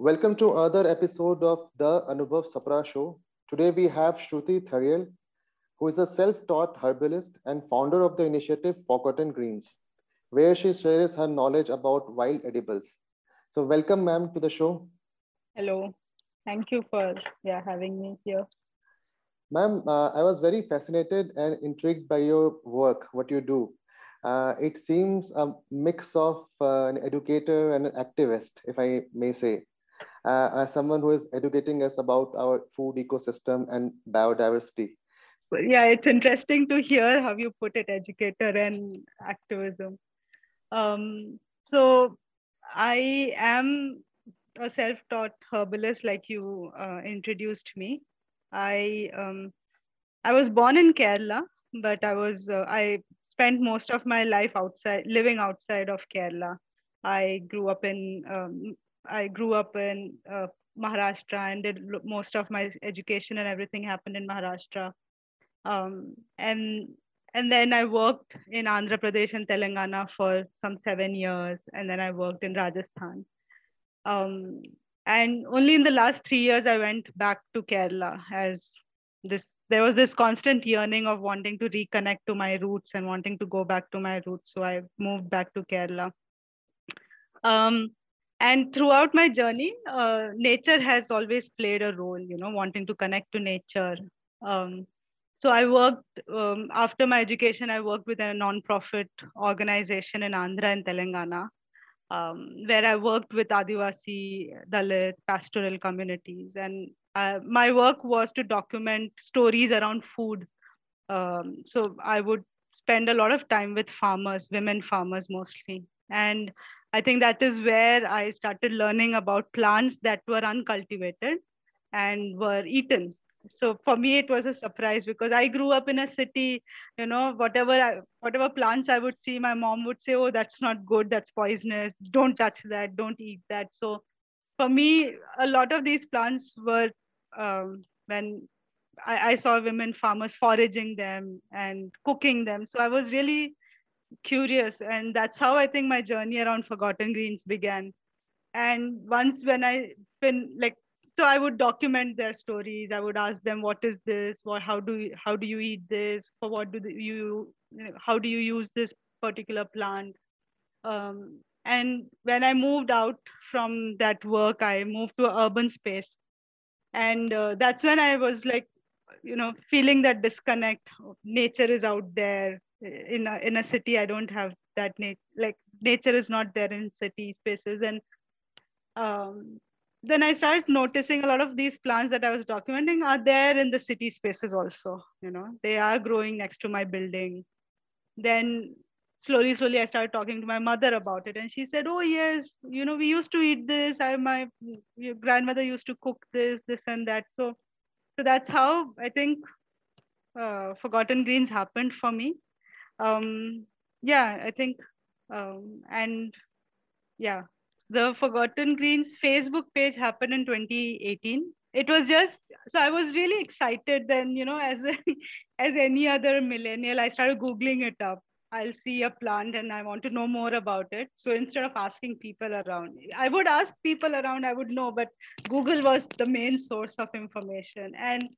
Welcome to another episode of the Anubhav Sapra Show. Today we have Shruti Tharayil, who is a self-taught herbalist and founder of the initiative Forgotten Greens, where she shares her knowledge about wild edibles. So welcome, ma'am, to the show. Hello. Thank you for yeah, having me here. Ma'am, uh, I was very fascinated and intrigued by your work, what you do. Uh, it seems a mix of uh, an educator and an activist, if I may say. Uh, as someone who is educating us about our food ecosystem and biodiversity. Yeah, it's interesting to hear how you put it, educator and activism. Um, so I am a self-taught herbalist, like you uh, introduced me. I um, I was born in Kerala, but I was uh, I spent most of my life outside, living outside of Kerala. I grew up in um, I grew up in uh, Maharashtra and did most of my education and everything happened in Maharashtra. Um, and and then I worked in Andhra Pradesh and Telangana for some seven years, and then I worked in Rajasthan. Um, and only in the last three years I went back to Kerala as this there was this constant yearning of wanting to reconnect to my roots and wanting to go back to my roots so i moved back to kerala um, and throughout my journey uh, nature has always played a role you know wanting to connect to nature um, so i worked um, after my education i worked with a non-profit organization in andhra and telangana um, where i worked with adivasi dalit pastoral communities and uh, my work was to document stories around food. Um, so I would spend a lot of time with farmers, women farmers mostly. And I think that is where I started learning about plants that were uncultivated and were eaten. So for me, it was a surprise because I grew up in a city. You know, whatever I, whatever plants I would see, my mom would say, "Oh, that's not good. That's poisonous. Don't touch that. Don't eat that." So for me, a lot of these plants were um, when I, I, saw women farmers foraging them and cooking them. So I was really curious, and that's how I think my journey around Forgotten Greens began. And once when I been like, so I would document their stories. I would ask them, "What is this? What? How do you, how do you eat this? For what do you? How do you use this particular plant?" Um, and when i moved out from that work i moved to an urban space and uh, that's when i was like you know feeling that disconnect nature is out there in a, in a city i don't have that nature like nature is not there in city spaces. And um, then i started noticing a lot of these plants that i was documenting are there in the city spaces also you know. They are growing next to my building. Then slowly slowly i started talking to my mother about it. And she said oh yes you know we used to eat this. I my grandmother used to cook this this and that. So so that's how i think uh, forgotten greens happened for me um yeah i think um and yeah the forgotten greens facebook page happened in 2018 it was just so i was really excited then you know as a, as any other millennial i started googling it up I'll see a plant and I want to know more about it. So instead of asking people around, I would ask people around, I would know, but Google was the main source of information. And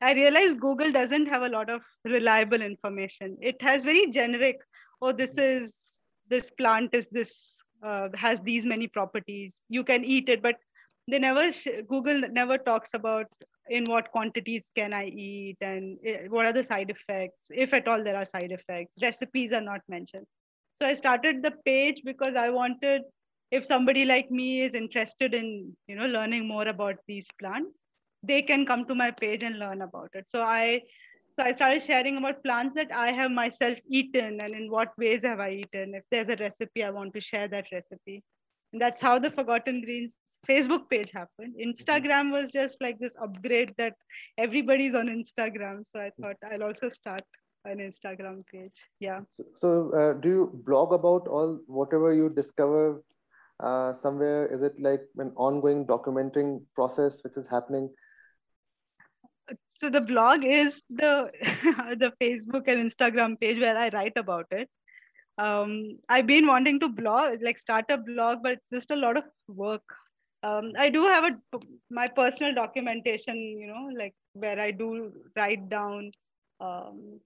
I realized Google doesn't have a lot of reliable information. It has very generic, oh, this is, this plant is this, uh, has these many properties. You can eat it, but they never, Google never talks about in what quantities can I eat and eh, what are the side effects, if at all there are side effects. Recipes are not mentioned. So I started the page because I wanted, if somebody like me is interested in, you know, learning more about these plants, they can come to my page and learn about it. So I, so I started sharing about plants that I have myself eaten and in what ways have I eaten. If there's a recipe, I want to share that recipe. And that's how the Forgotten Greens Facebook page happened. Instagram was just like this upgrade that everybody's on Instagram. So I thought I'll also start an Instagram page. Yeah. So, so uh, do you blog about all whatever you discover uh, somewhere? Is it like an ongoing documenting process which is happening? So the blog is the the Facebook and Instagram page where I write about it um, I've been wanting to blog, like start a blog, but it's just a lot of work. um, I do have a my personal documentation, you know, like where I do write down um,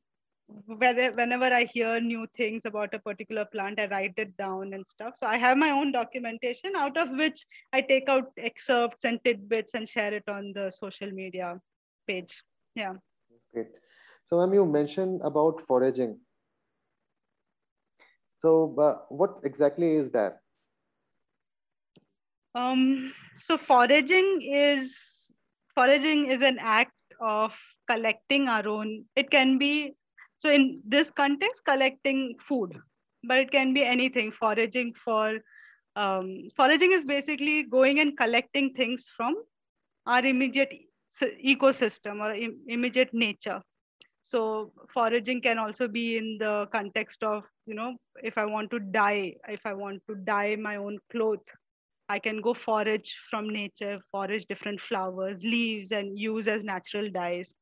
where, whenever I hear new things about a particular plant, I write it down and stuff. So I have my own documentation out of which I take out excerpts and tidbits and share it on the social media page. Yeah. Great. So, ma'am, you mentioned about foraging. So, uh, what exactly is that? Um, so foraging is foraging is an act of collecting our own. It can be so in this context, collecting food, but it can be anything. Foraging for um, foraging is basically going and collecting things from our immediate ecosystem or Im immediate nature. So foraging can also be in the context of, you know, if I want to dye, if I want to dye my own cloth, I can go forage from nature, forage different flowers, leaves, and use as natural dyes.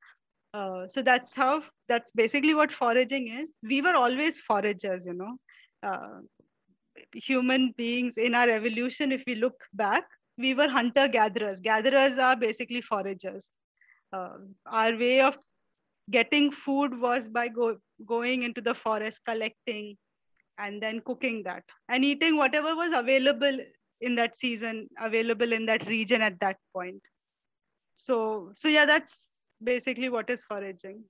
Uh, so that's how, that's basically what foraging is. We were always foragers, you know. Uh, human beings in our evolution, if we look back, we were hunter gatherers. Gatherers are basically foragers. Uh, our way of getting food was by go, going into the forest, collecting, and then cooking that and eating whatever was available in that season available in that region at that point so so yeah that's basically what is foraging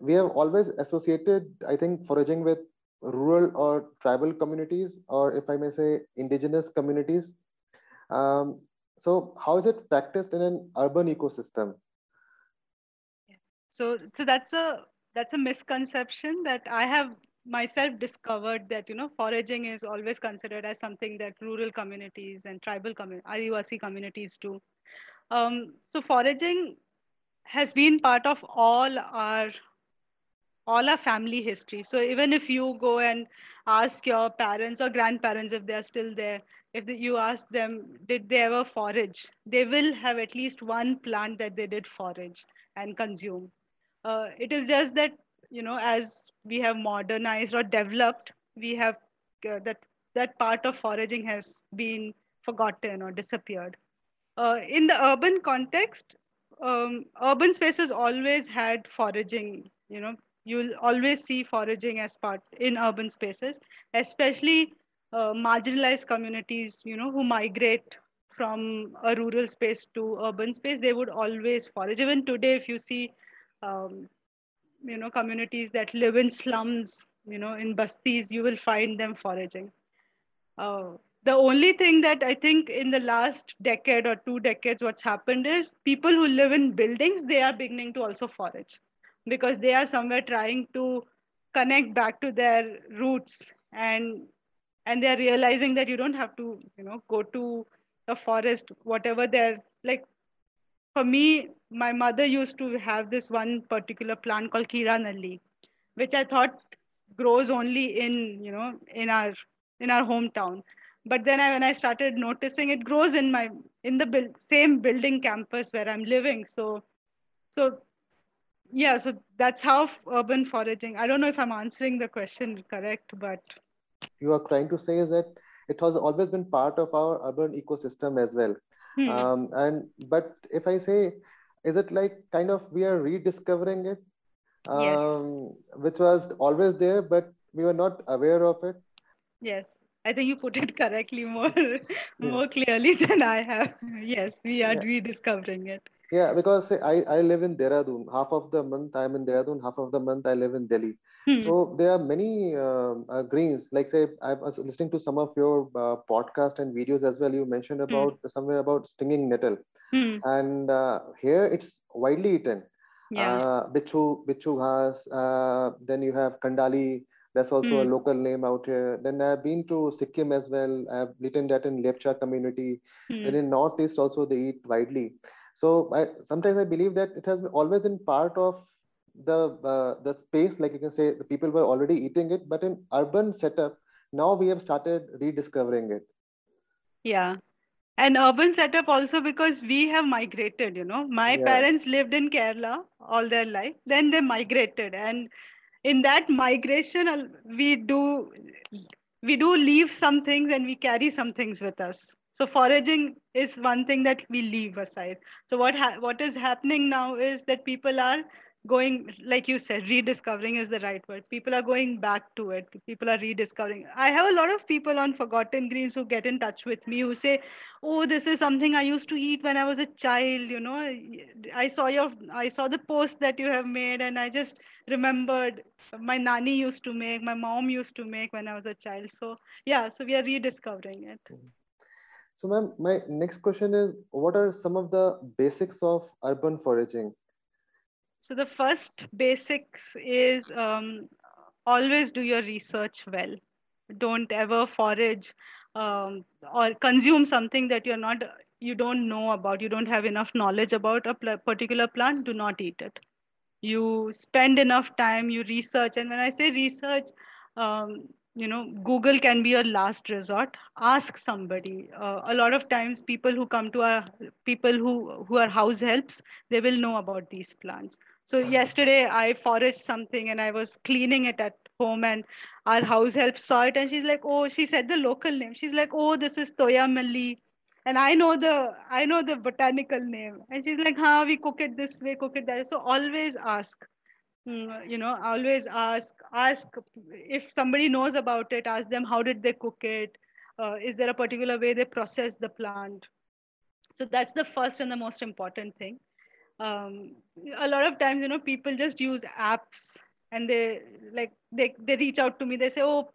we have always associated i think foraging with rural or tribal communities or if i may say indigenous communities um, so how is it practiced in an urban ecosystem so so that's a that's a misconception that i have myself discovered that you know foraging is always considered as something that rural communities and tribal community Adivasi communities do. Um, so foraging has been part of all our all our family history. So even if you go and ask your parents or grandparents if they're still there, if you ask them, did they ever forage? They will have at least one plant that they did forage and consume. Uh, it is just that you know as we have modernized or developed we have uh, that that part of foraging has been forgotten or disappeared uh, in the urban context um, urban spaces always had foraging you know you'll always see foraging as part in urban spaces especially uh, marginalized communities you know who migrate from a rural space to urban space they would always forage even today if you see um, you know communities that live in slums you know in bastis you will find them foraging uh, the only thing that i think in the last decade or two decades what's happened is people who live in buildings they are beginning to also forage because they are somewhere trying to connect back to their roots and and they're realizing that you don't have to you know go to a forest whatever they're like for me, my mother used to have this one particular plant called Kira Nalli, which I thought grows only in, you know, in our in our hometown. But then I, when I started noticing it grows in my in the same building campus where I'm living. So, so yeah, so that's how urban foraging. I don't know if I'm answering the question correct, but you are trying to say is that it has always been part of our urban ecosystem as well Hmm. Um, and but if I say, is it like kind of we are rediscovering it, um, yes. which was always there, but we were not aware of it. Yes, I think you put it correctly more yeah. more clearly than I have. Yes, we are yeah. rediscovering it. Yeah, because I, I live in Dehradun. Half of the month I'm in Dehradun, half of the month I live in Delhi. Hmm. So there are many uh, uh, greens. Like say, I was listening to some of your uh, podcast and videos as well. You mentioned hmm. about hmm. somewhere about stinging nettle, hmm. and uh, here it's widely eaten. Yeah. Uh, bichu, bichu ghas. Uh, then you have kandali. That's also a hmm. local name out here. Then I've been to Sikkim as well. I've eaten that in Lepcha community. Hmm. Then in Northeast also they eat widely. So I, sometimes I believe that it has always been part of the uh, the space, like you can say, the people were already eating it, but in urban setup, now we have started rediscovering it. Yeah, and urban setup also because we have migrated. You know, my yeah. parents lived in Kerala all their life, then they migrated, and in that migration, we do we do leave some things and we carry some things with us So foraging is one thing that we leave aside. So what what is happening now is that people are going like you said rediscovering is the right word. People are going back to it. People are rediscovering. I have a lot of people on forgotten greens who get in touch with me who say oh this is something i used to eat when i was a child you know. I saw your i saw the post that you have made and i just remembered my nanny used to make my mom used to make when i was a child. So yeah so we are rediscovering it. Hmm. So ma'am my next question is what are some of the basics of urban foraging so the first basics is um, always do your research well. Don't ever forage um, or consume something that you're not you don't know about. You don't have enough knowledge about a particular plant. Do not eat it. You spend enough time. You research, and when I say research, um, you know google can be your last resort ask somebody uh, a lot of times people who come to our people who who are house helps they will know about these plants so yesterday I foraged something and I was cleaning it at home and our house help saw it and she's like, oh, she said the local name. She's like, oh, this is Toya Malli. And I know the I know the botanical name. And she's like, huh, we cook it this way, cook it that. So always ask. Mm, you know, always ask. Ask if somebody knows about it. Ask them how did they cook it. Uh, is there a particular way they process the plant? So that's the first and the most important thing um, a lot of times you know people just use apps and they like they, they reach out to me they say oh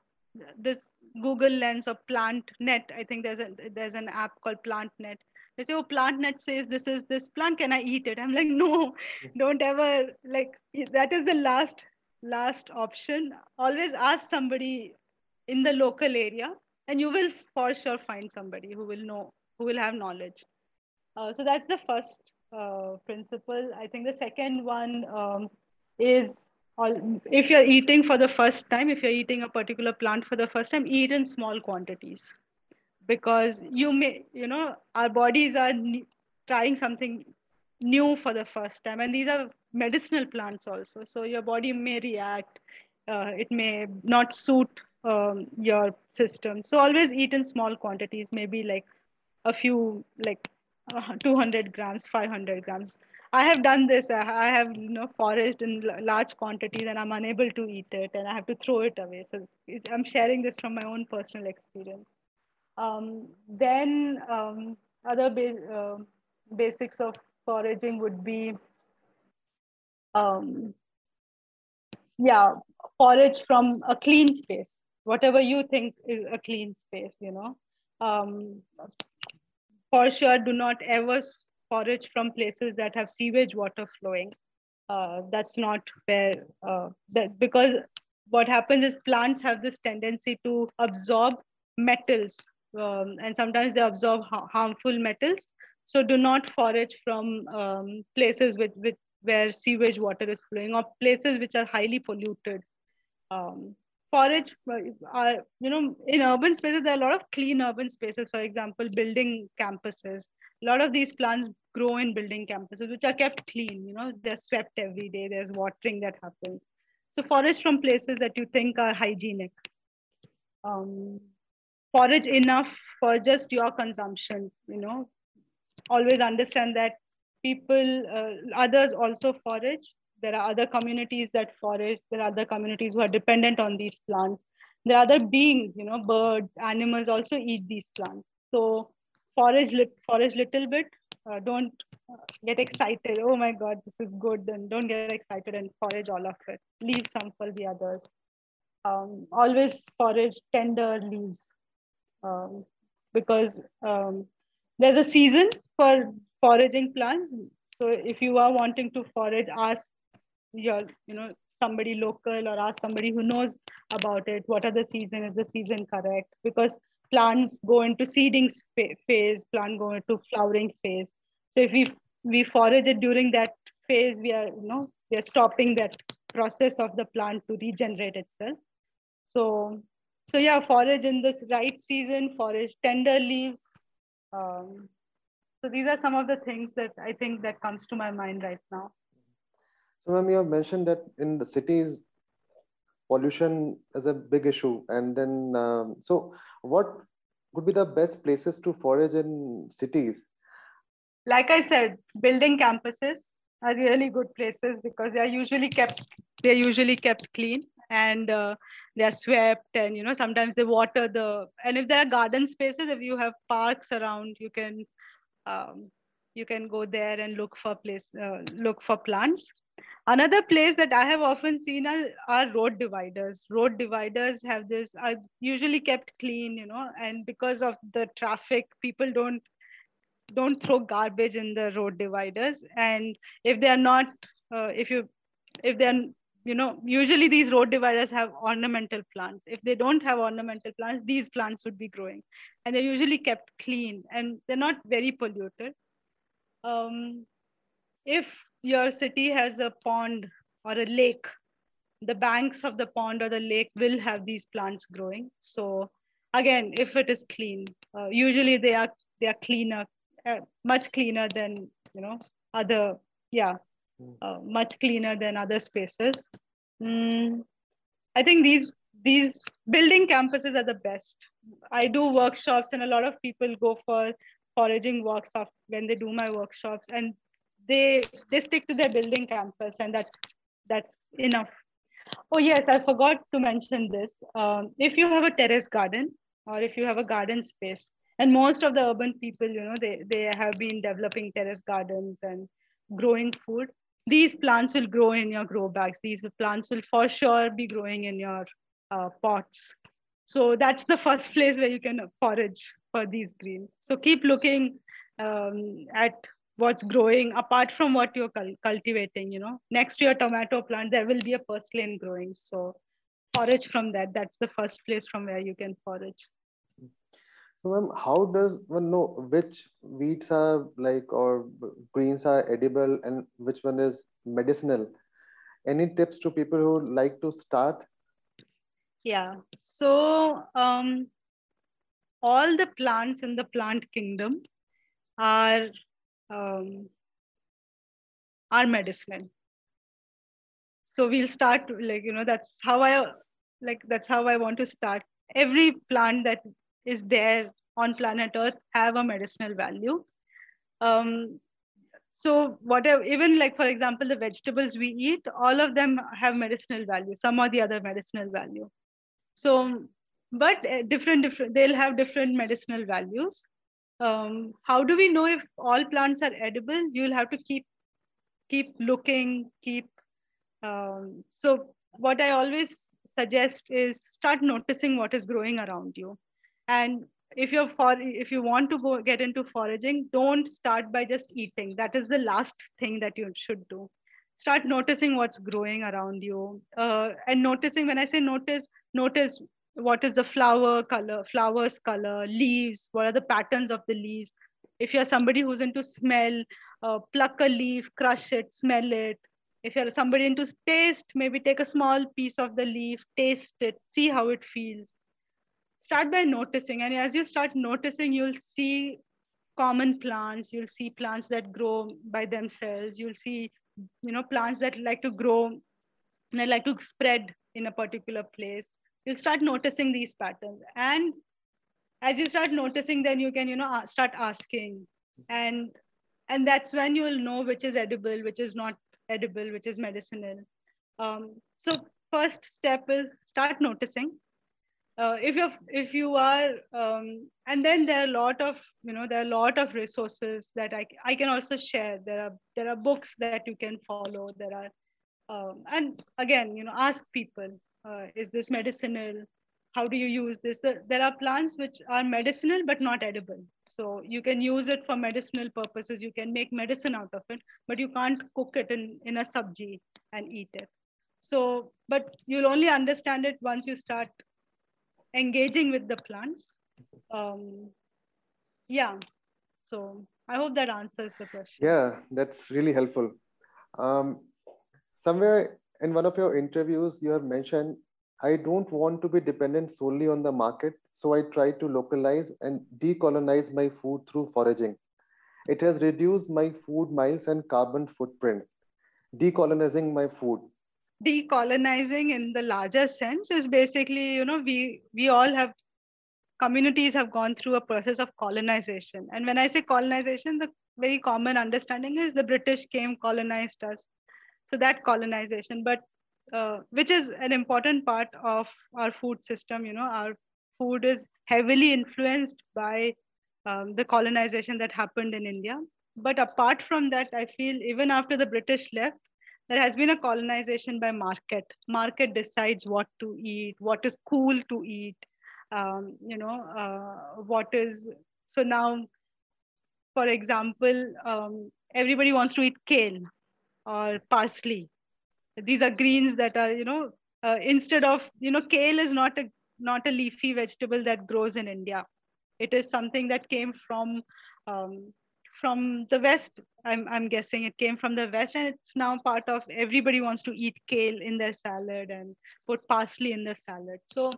this google lens or plant net i think there's a there's an app called plant net they say oh plant net says this is this plant can i eat it? I'm like no don't ever like that is the last last option. Always ask somebody in the local area and you will for sure find somebody who will know who will have knowledge. Uh, so that's the first uh, principle. I think the second one um, is all, if you're eating for the first time, if you're eating a particular plant for the first time, eat in small quantities because you may, you know, our bodies are trying something new for the first time. And these are medicinal plants also. So your body may react, uh, it may not suit um, your system. So always eat in small quantities, maybe like a few, like uh, 200 grams 500 grams i have done this i have you know foraged in large quantities and i'm unable to eat it and i have to throw it away so i'm sharing this from my own personal experience um, then um, other ba- uh, basics of foraging would be um, yeah forage from a clean space whatever you think is a clean space you know um, for sure do not ever forage from places that have sewage water flowing. Uh, that's not fair. Uh, that, because what happens is plants have this tendency to absorb metals um, and sometimes they absorb ha- harmful metals. So do not forage from um, places with, with where sewage water is flowing or places which are highly polluted. Um, forage are, uh, you know, in urban spaces, there are a lot of clean urban spaces, for example, building campuses. A lot of these plants grow in building campuses, which are kept clean, you know, they're swept every day, there's watering that happens. So forage from places that you think are hygienic. Um, forage enough for just your consumption, you know, always understand that people, uh, others also forage there are other communities that forage. There are other communities who are dependent on these plants. There are other beings, you know, birds, animals also eat these plants. So forage, forage little bit. Uh, don't uh, get excited. Oh my God, this is good. And don't get excited and forage all of it. Leave some for the others. Um, always forage tender leaves um, because um, there's a season for foraging plants. So if you are wanting to forage, ask your you know somebody local or ask somebody who knows about it what are the season is the season correct? Because plants go into seeding phase plant go into flowering phase. So if we we forage it during that phase we are you know we are stopping that process of the plant to regenerate itself. So so yeah forage in this right season forage tender leaves um, so these are some of the things that i think that comes to my mind right now so, ma'am, you have mentioned that in the cities, pollution is a big issue. And then, um, so what would be the best places to forage in cities? Like I said, building campuses are really good places because they are usually kept they're usually kept clean and uh, they're swept and you know sometimes they water the and if there are garden spaces if you have parks around you can um, you can go there and look for place uh, look for plants. Another place that i have often seen are, are road dividers. Road dividers have this are usually kept clean you know and because of the traffic people don't don't throw garbage in the road dividers. And if they are not uh, if you if they're you know usually these road dividers have ornamental plants. If they don't have ornamental plants these plants would be growing. And they're usually kept clean and they're not very polluted. Um, if your city has a pond or a lake the banks of the pond or the lake will have these plants growing. So again if it is clean uh, usually they are they are cleaner uh, much cleaner than you know other yeah. Uh, much cleaner than other spaces. Mm, i think these these building campuses are the best. I do workshops and a lot of people go for foraging walks when they do my workshops and they they stick to their building campus and that's that's enough. Oh yes i forgot to mention this. Um, if you have a terrace garden or if you have a garden space and most of the urban people you know they, they have been developing terrace gardens and growing food these plants will grow in your grow bags. These plants will for sure be growing in your uh, pots. So that's the first place where you can forage for these greens. So keep looking um, at what's growing apart from what you're cultivating you know. Next to your tomato plant there will be a purslane growing. So forage from that. That's the first place from where you can forage so, ma'am, how does one know which weeds are like or greens are edible and which one is medicinal? Any tips to people who like to start? Yeah. So, um, all the plants in the plant kingdom are um, are medicinal. So we'll start like you know that's how I like that's how I want to start. Every plant that is there on planet Earth have a medicinal value. Um, so whatever, even like for example, the vegetables we eat, all of them have medicinal value, some or the other medicinal value. So, but uh, different, different, they'll have different medicinal values. Um, how do we know if all plants are edible? You'll have to keep, keep looking, keep. Um, so what I always suggest is start noticing what is growing around you and if you're for if you want to go get into foraging don't start by just eating. That is the last thing that you should do. Start noticing what's growing around you. Uh, and noticing when i say notice notice what is the flower color flowers color leaves what are the patterns of the leaves. If you're somebody who's into smell uh, pluck a leaf crush it smell it. If you're somebody into taste maybe take a small piece of the leaf taste it see how it feels start by noticing. And as you start noticing, you'll see common plants, you'll see plants that grow by themselves, you'll see, you know, plants that like to grow and like to spread in a particular place. You'll start noticing these patterns. And as you start noticing, then you can, you know, start asking. And and that's when you will know which is edible, which is not edible, which is medicinal. Um, so first step is start noticing uh, if you if you are um, and then there are a lot of you know there are a lot of resources that I, I can also share. There are there are books that you can follow. There are um, and again you know ask people uh, is this medicinal? How do you use this? There are plants which are medicinal but not edible. So you can use it for medicinal purposes. You can make medicine out of it but you can't cook it in in a sabji and eat it. So but you'll only understand it once you start engaging with the plants. Um, yeah, so I hope that answers the question. Yeah, that's really helpful. Um, somewhere in one of your interviews, you have mentioned, I don't want to be dependent solely on the market, so I try to localize and decolonize my food through foraging. It has reduced my food miles and carbon footprint. Decolonizing my food decolonizing in the larger sense is basically you know we we all have communities have gone through a process of colonization. And when I say colonization, the very common understanding is the British came, colonized us. So that colonization, but uh, which is an important part of our food system. You know, our food is heavily influenced by um, the colonization that happened in India. But apart from that, I feel even after the British left, there has been a colonization by market. Market decides what to eat, what is cool to eat, um, you know, uh, what is, so now, for example, um, everybody wants to eat kale or parsley. These are greens that are, you know, uh, instead of, you know, kale is not a, not a leafy vegetable that grows in India. It is something that came from um, from the West. I'm, I'm guessing it came from the West and it's now part of everybody wants to eat kale in their salad and put parsley in the salad. So,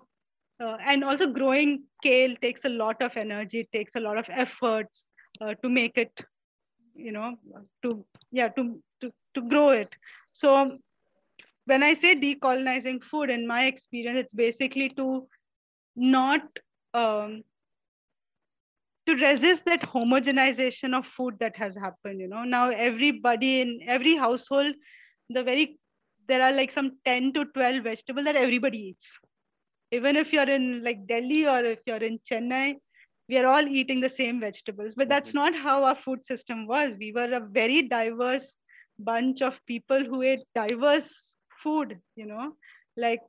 uh, and also growing kale takes a lot of energy, it takes a lot of efforts uh, to make it, you know, to, yeah, to, to, to grow it. So when I say decolonizing food, in my experience, it's basically to not um, to resist that homogenization of food that has happened you know. Now everybody in every household the very there are like some 10 to 12 vegetables that everybody eats. Even if you're in like delhi or if you're in chennai we are all eating the same vegetables. But that's mm-hmm. not how our food system was. We were a very diverse bunch of people who ate diverse food you know. Like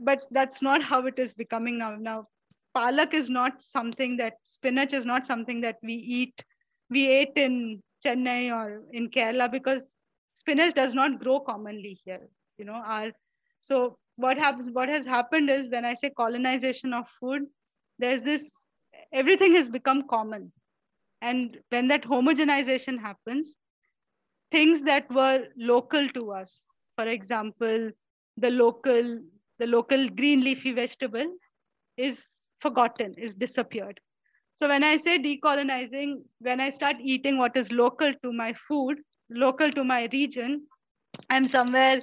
but that's not how it is becoming now. Now palak is not something that spinach is not something that we eat. We ate in chennai or in kerala because spinach does not grow commonly here you know our so what happens what has happened is when i say colonization of food there's this everything has become common. And when that homogenization happens things that were local to us for example the local the local green leafy vegetable is forgotten, is disappeared. So when I say decolonizing, when I start eating what is local to my food, local to my region, I'm somewhere,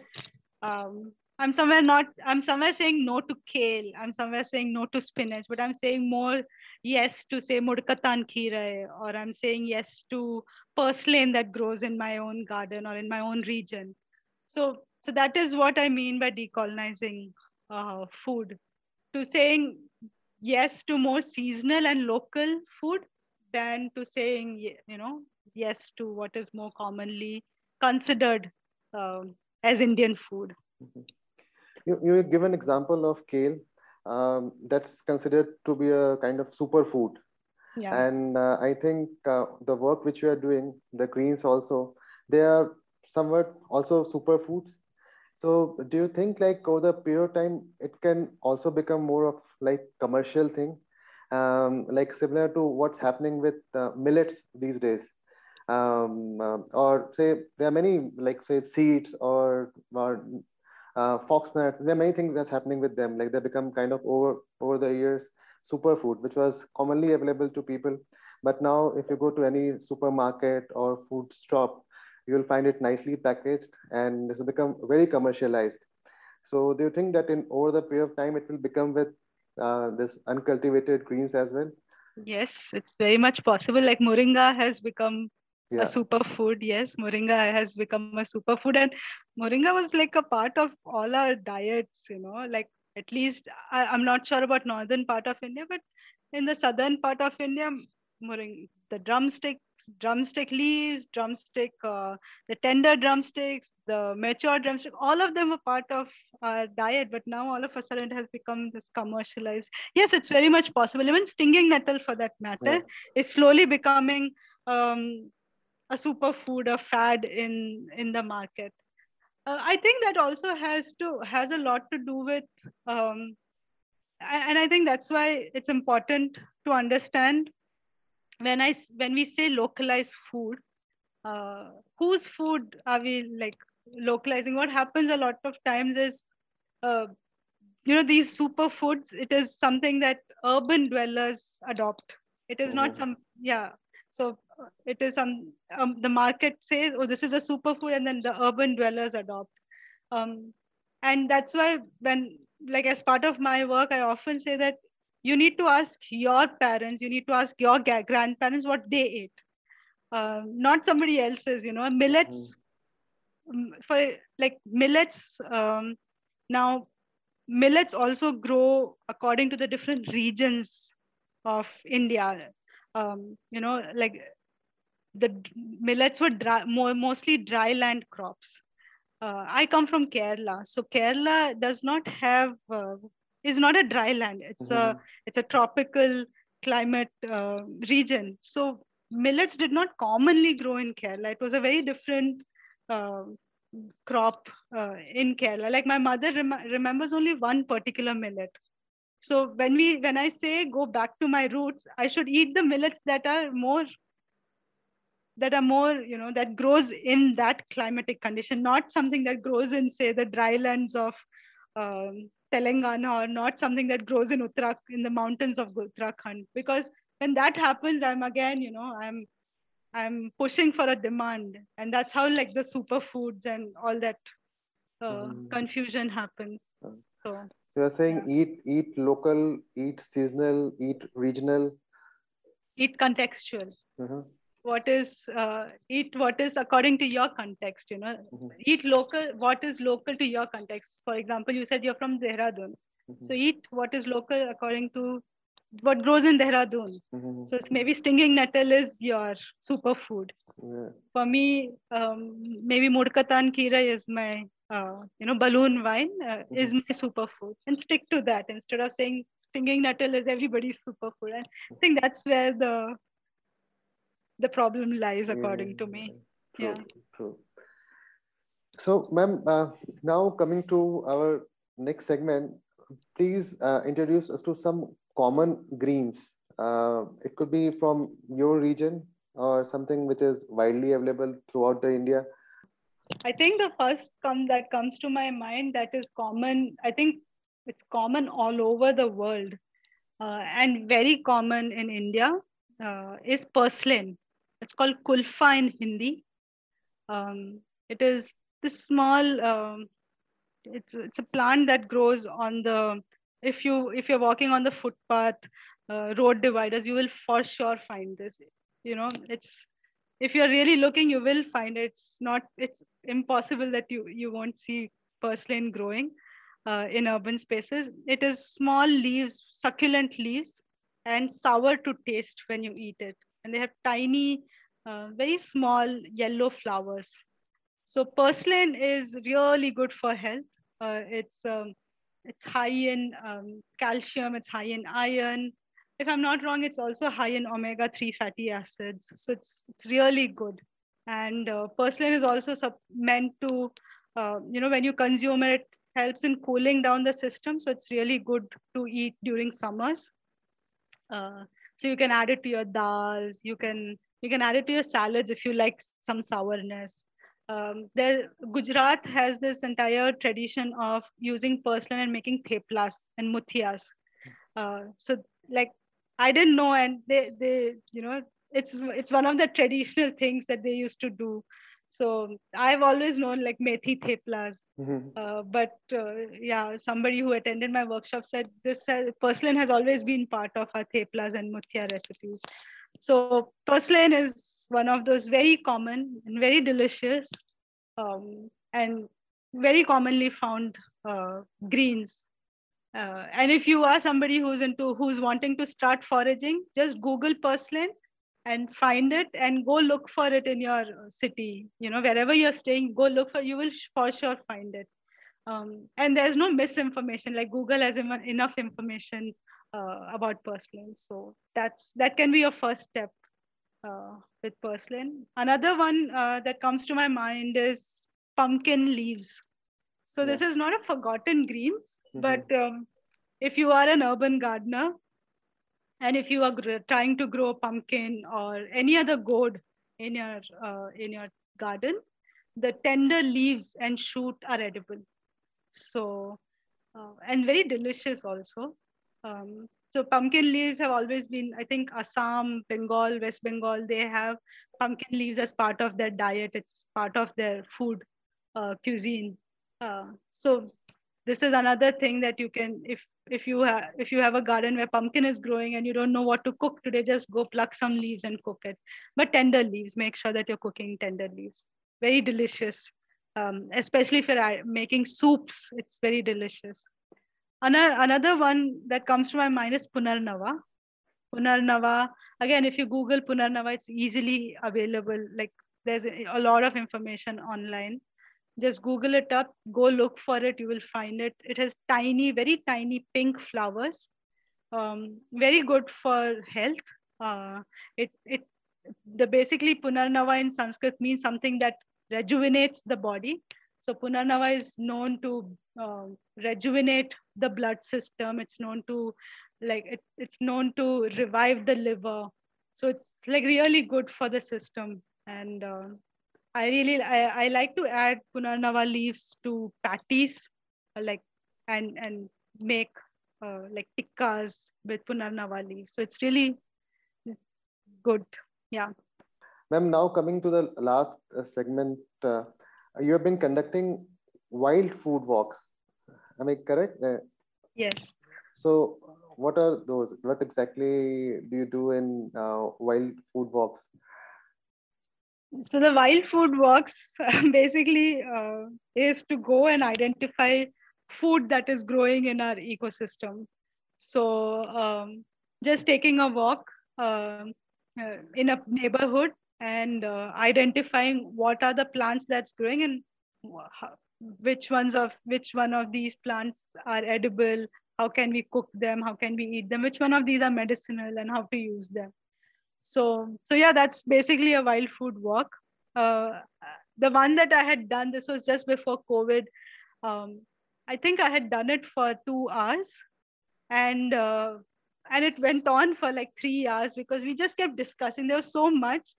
um, I'm somewhere not, I'm somewhere saying no to kale. I'm somewhere saying no to spinach, but I'm saying more yes to say mudkatan kheera, or I'm saying yes to purslane that grows in my own garden or in my own region. So, so that is what I mean by decolonizing uh, food. To saying yes to more seasonal and local food than to saying you know yes to what is more commonly considered um, as indian food mm-hmm. you, you give an example of kale um, that's considered to be a kind of superfood yeah. and uh, i think uh, the work which you are doing the greens also they are somewhat also superfoods so do you think like over the period of time, it can also become more of like commercial thing, um, like similar to what's happening with uh, millets these days? Um, uh, or say there are many like say seeds or, or uh, fox nuts. There are many things that's happening with them. Like they become kind of over over the years superfood, which was commonly available to people. But now, if you go to any supermarket or food shop, you will find it nicely packaged and this has become very commercialized. So do you think that in over the period of time, it will become with uh, this uncultivated greens as well? Yes, it's very much possible. Like moringa has become yeah. a superfood. Yes, moringa has become a superfood. And moringa was like a part of all our diets, you know, like at least I, I'm not sure about northern part of India, but in the southern part of India, moringa, the drumsticks, drumstick leaves, drumstick, uh, the tender drumsticks, the mature drumstick, all of them are part of our diet. But now all of a sudden it has become this commercialized. Yes, it's very much possible. Even stinging nettle, for that matter, yeah. is slowly becoming um, a superfood, a fad in in the market. Uh, I think that also has to has a lot to do with. Um, and I think that's why it's important to understand when I when we say localized food, uh, whose food are we like localizing? What happens a lot of times is, uh, you know, these superfoods. It is something that urban dwellers adopt. It is not oh. some yeah. So uh, it is some um, the market says, oh, this is a superfood, and then the urban dwellers adopt. Um, and that's why when like as part of my work, I often say that you need to ask your parents, you need to ask your grandparents what they ate, uh, not somebody else's. You know, millets mm-hmm. for like millets. Um, now, millets also grow according to the different regions of India. Um, you know, like the millets were dry, more, mostly dry land crops. Uh, I come from Kerala, so Kerala does not have uh, is not a dry land. It's mm-hmm. a it's a tropical climate uh, region. So millets did not commonly grow in Kerala. It was a very different uh, crop uh, in Kerala. Like my mother rem- remembers only one particular millet. So when we when I say go back to my roots, I should eat the millets that are more that are more you know that grows in that climatic condition not something that grows in say the dry lands of um, telangana or not something that grows in uttarakhand in the mountains of uttarakhand. Because when that happens i'm again you know i'm i'm pushing for a demand. And that's how like the superfoods and all that uh, mm. confusion happens. So, so you're saying yeah. eat eat local eat seasonal eat regional? Eat contextual. Mm-hmm what is uh, eat what is according to your context you know mm-hmm. eat local what is local to your context for example you said you're from dehradun mm-hmm. so eat what is local according to what grows in dehradun mm-hmm. so it's maybe stinging nettle is your superfood yeah. for me um, maybe mudkatan kira is my uh, you know balloon vine uh, is mm-hmm. my superfood and stick to that instead of saying stinging nettle is everybody's superfood and i think that's where the the problem lies according to me. True, yeah. true so ma'am uh, now coming to our next segment please uh, introduce us to some common greens. Uh, it could be from your region or something which is widely available throughout the india. I think the first come that comes to my mind that is common i think it's common all over the world uh, and very common in india uh, is purslane it's called kulfa in Hindi. Um, it is this small. Um, it's it's a plant that grows on the. If you if you're walking on the footpath, uh, road dividers, you will for sure find this. You know, it's if you're really looking, you will find it. It's not. It's impossible that you you won't see purslane growing uh, in urban spaces. It is small leaves, succulent leaves, and sour to taste when you eat it and they have tiny, uh, very small yellow flowers. So purslane is really good for health. Uh, it's um, it's high in um, calcium. It's high in iron. If I'm not wrong, it's also high in omega-3 fatty acids. So it's it's really good. And uh, purslane is also meant to, uh, you know, when you consume it, it helps in cooling down the system. So it's really good to eat during summers. Uh, so you can add it to your dals. You can you can add it to your salads if you like some sourness. Um, there, Gujarat has this entire tradition of using purslane and making theplas and muthias. Uh, so like I didn't know, and they they you know it's it's one of the traditional things that they used to do so I've always known like methi theplas, mm-hmm. uh, but uh, yeah, somebody who attended my workshop said this has, purslane has always been part of our theplas and muthia recipes. So purslane is one of those very common and very delicious um, and very commonly found uh, greens. Uh, and if you are somebody who's into who's wanting to start foraging, just Google purslane and find it and go look for it in your city. You know wherever you're staying go look for you will for sure find it. Um, and there's no misinformation like google has enough information uh, about purslane so that's that can be your first step uh, with purslane another one uh, that comes to my mind is pumpkin leaves. So yeah. this is not a forgotten greens mm-hmm. but um, if you are an urban gardener and if you are trying to grow a pumpkin or any other gourd in your uh, in your garden, the tender leaves and shoot are edible. So uh, and very delicious also. Um, so pumpkin leaves have always been, I think, Assam, Bengal, West Bengal, they have pumpkin leaves as part of their diet. It's part of their food uh, cuisine. Uh, so this is another thing that you can if if you have if you have a garden where pumpkin is growing and you don't know what to cook today just go pluck some leaves and cook it. But tender leaves make sure that you're cooking tender leaves. Very delicious. Um, especially if you're making soups it's very delicious. Another another one that comes to my mind is punarnava punarnava again if you google punarnava it's easily available. Like there's a lot of information online just google it up go look for it you will find it. It has tiny very tiny pink flowers um, very good for health. Uh, it it the basically punarnava in sanskrit means something that rejuvenates the body. So punarnava is known to uh, rejuvenate the blood system. It's known to like it, it's known to revive the liver. So it's like really good for the system. And uh, I really I, I like to add punarnava leaves to patties, uh, like and and make uh, like tikkas with punarnava leaves. So it's really good. Yeah. Ma'am, now coming to the last uh, segment, uh, you have been conducting wild food walks. Am I correct? Uh, yes. So, what are those? What exactly do you do in uh, wild food walks? So the wild food walks basically uh, is to go and identify food that is growing in our ecosystem. So um, just taking a walk uh, uh, in a neighborhood and uh, identifying what are the plants that's growing and which ones of which one of these plants are edible how can we cook them how can we eat them which one of these are medicinal and how to use them so so yeah that's basically a wild food walk. Uh, the one that i had done this was just before covid. Um, i think i had done it for two hours and uh, and it went on for like three hours because we just kept discussing. There was so much.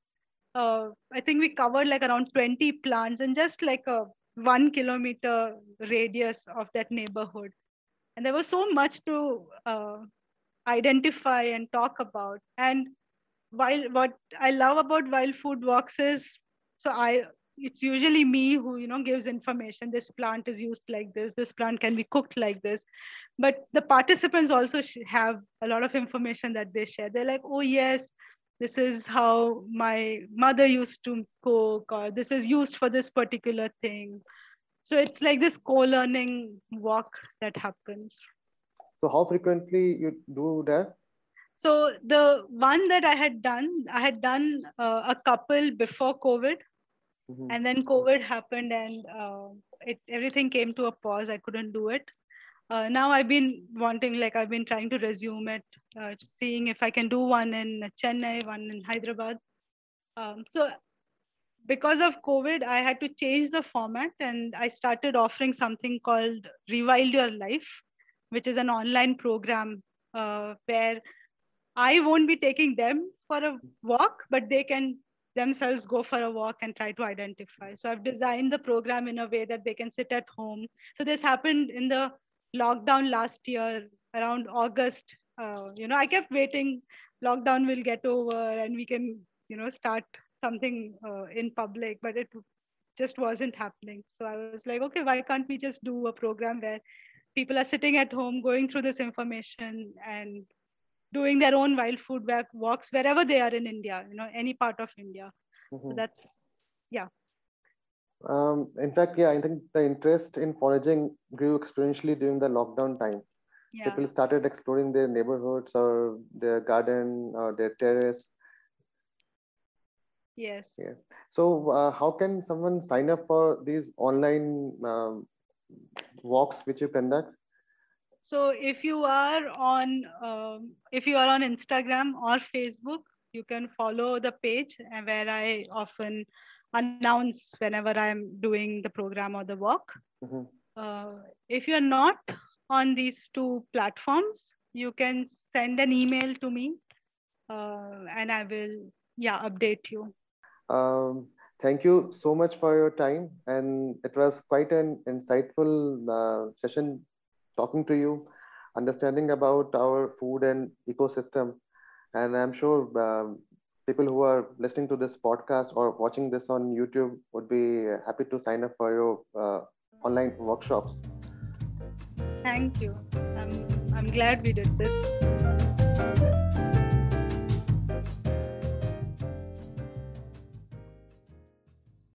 Uh, i think we covered like around 20 plants and just like a one kilometer radius of that neighborhood. And there was so much to uh, identify and talk about. And while what I love about wild food walks is so I it's usually me who you know gives information. This plant is used like this. This plant can be cooked like this. But the participants also have a lot of information that they share. They're like oh yes this is how my mother used to cook or this is used for this particular thing. So it's like this co-learning walk that happens. So how frequently you do that so the one that I had done, I had done uh, a couple before COVID, mm-hmm. and then COVID happened, and uh, it everything came to a pause. I couldn't do it. Uh, now I've been wanting, like I've been trying to resume it, uh, seeing if I can do one in Chennai, one in Hyderabad. Um, so because of COVID, I had to change the format, and I started offering something called Rewild Your Life, which is an online program uh, where I won't be taking them for a walk, but they can themselves go for a walk and try to identify. So I've designed the program in a way that they can sit at home. So this happened in the lockdown last year around August. Uh, you know, I kept waiting, lockdown will get over and we can, you know, start something uh, in public, but it just wasn't happening. So I was like, okay, why can't we just do a program where people are sitting at home going through this information and doing their own wild food walks wherever they are in India, you know, any part of India. Mm-hmm. So that's, yeah. Um, in fact, yeah, I think the interest in foraging grew exponentially during the lockdown time. Yeah. People started exploring their neighborhoods or their garden or their terrace. Yes. Yeah. So, uh, how can someone sign up for these online um, walks which you conduct? So if you are on um, if you are on Instagram or Facebook, you can follow the page where I often announce whenever I'm doing the program or the walk. Mm-hmm. Uh, if you're not on these two platforms, you can send an email to me uh, and I will yeah update you. Um, thank you so much for your time and it was quite an insightful uh, session talking to you, understanding about our food and ecosystem. And I'm sure um, people who are listening to this podcast or watching this on YouTube would be happy to sign up for your uh, online workshops. Thank you. I'm, I'm glad we did this.